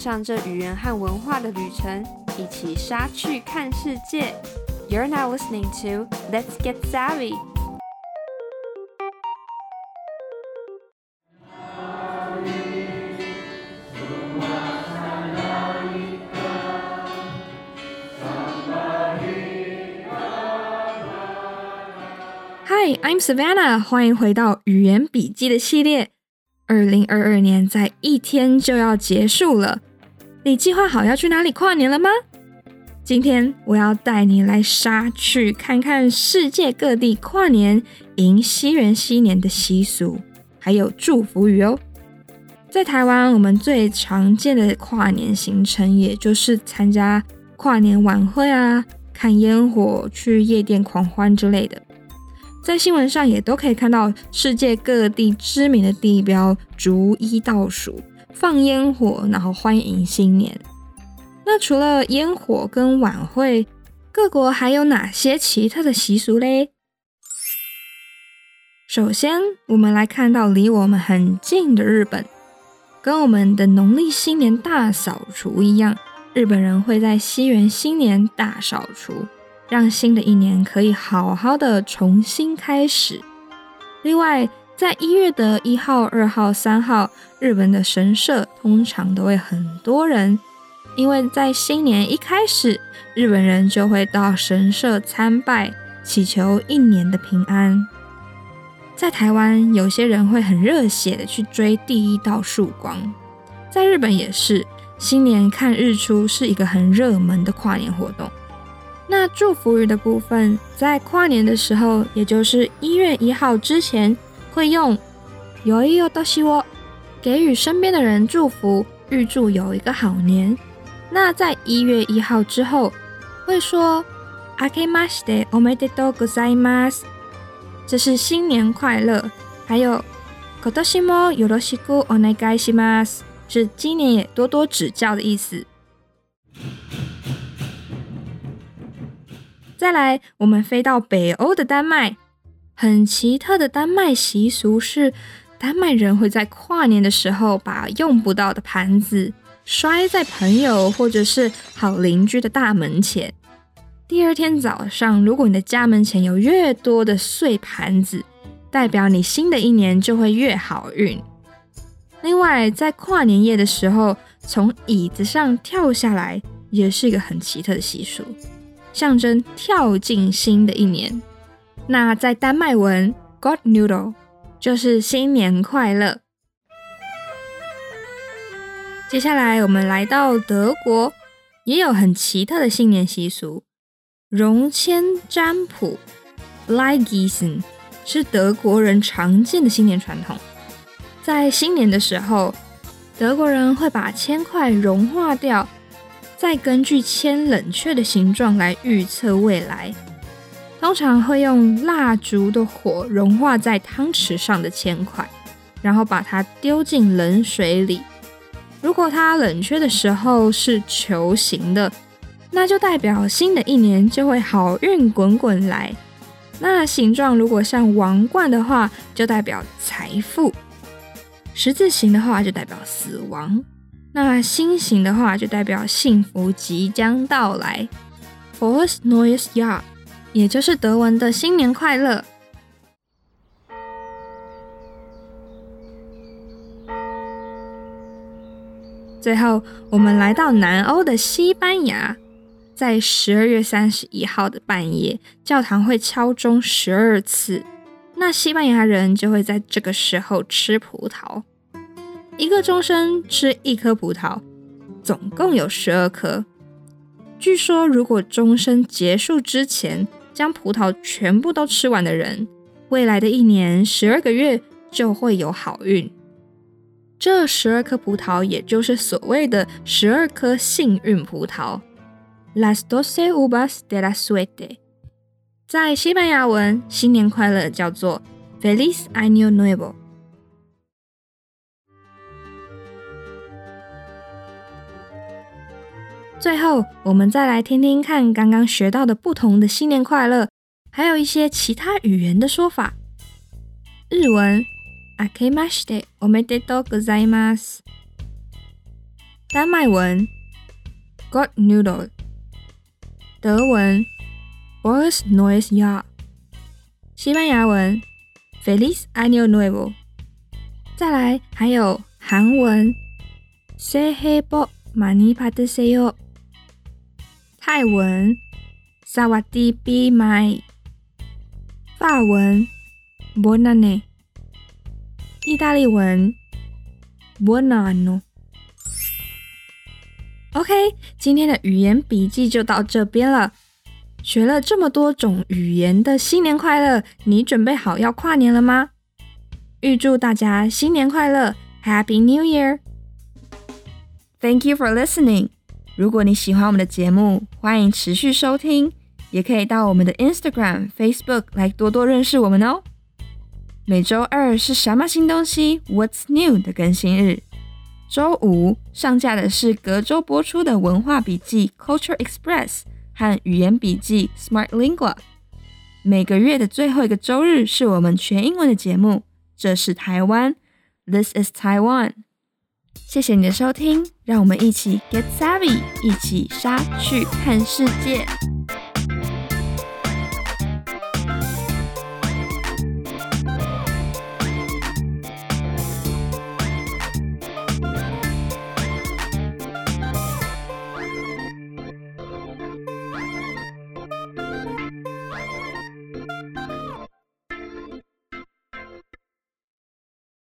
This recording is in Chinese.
上这语言和文化的旅程，一起杀去看世界。You're now listening to Let's Get Savvy. Hi, I'm Savannah. 欢迎回到语言笔记的系列。二零二二年在一天就要结束了，你计划好要去哪里跨年了吗？今天我要带你来沙去看看世界各地跨年迎西元新年的习俗，还有祝福语哦。在台湾，我们最常见的跨年行程，也就是参加跨年晚会啊，看烟火、去夜店狂欢之类的。在新闻上也都可以看到世界各地知名的地标逐一倒数放烟火，然后欢迎新年。那除了烟火跟晚会，各国还有哪些奇特的习俗嘞？首先，我们来看到离我们很近的日本，跟我们的农历新年大扫除一样，日本人会在西元新年大扫除。让新的一年可以好好的重新开始。另外，在一月的一号、二号、三号，日本的神社通常都会很多人，因为在新年一开始，日本人就会到神社参拜，祈求一年的平安。在台湾，有些人会很热血的去追第一道曙光，在日本也是，新年看日出是一个很热门的跨年活动。那祝福语的部分，在跨年的时候，也就是一月一号之前，会用“よいを”给予身边的人祝福，预祝有一个好年。那在一月一号之后，会说“おめでとうございます”，这是新年快乐。还有“今年もよろしくお願いします”，是今年也多多指教的意思。再来，我们飞到北欧的丹麦。很奇特的丹麦习俗是，丹麦人会在跨年的时候把用不到的盘子摔在朋友或者是好邻居的大门前。第二天早上，如果你的家门前有越多的碎盘子，代表你新的一年就会越好运。另外，在跨年夜的时候，从椅子上跳下来，也是一个很奇特的习俗。象征跳进新的一年。那在丹麦文，God Noodle 就是新年快乐。接下来我们来到德国，也有很奇特的新年习俗——绒签占卜 （Bleigießen） 是德国人常见的新年传统。在新年的时候，德国人会把铅块融化掉。再根据铅冷却的形状来预测未来，通常会用蜡烛的火融化在汤匙上的铅块，然后把它丢进冷水里。如果它冷却的时候是球形的，那就代表新的一年就会好运滚滚来。那形状如果像王冠的话，就代表财富；十字形的话，就代表死亡。那心形的话，就代表幸福即将到来，Frohes neues Jahr，也就是德文的新年快乐。最后，我们来到南欧的西班牙，在十二月三十一号的半夜，教堂会敲钟十二次，那西班牙人就会在这个时候吃葡萄。一个钟声吃一颗葡萄，总共有十二颗。据说，如果钟声结束之前将葡萄全部都吃完的人，未来的一年十二个月就会有好运。这十二颗葡萄，也就是所谓的十二颗幸运葡萄，Las doce uvas de la suerte。在西班牙文，新年快乐叫做 Feliz Año Nuevo。最后，我们再来听听看刚刚学到的不同的新年快乐，还有一些其他语言的说法。日文あけましておめでとうございます。丹麦文 God noodle。德文 Boris Noes ya。西班牙文 Feliz año nuevo。再来还有韩文 Sehebo mani padeseo。泰文 s a w a d i Be My，法文 BONAN 意大利文 b o n a n o。OK，今天的语言笔记就到这边了。学了这么多种语言的新年快乐，你准备好要跨年了吗？预祝大家新年快乐，Happy New Year！Thank you for listening。如果你喜欢我们的节目，欢迎持续收听，也可以到我们的 Instagram、Facebook 来多多认识我们哦。每周二是什么新东西？What's new 的更新日。周五上架的是隔周播出的文化笔记 Culture Express 和语言笔记 Smart Lingua。每个月的最后一个周日是我们全英文的节目。这是台湾，This is Taiwan。谢谢你的收听，让我们一起 Get Savvy，一起杀去看世界。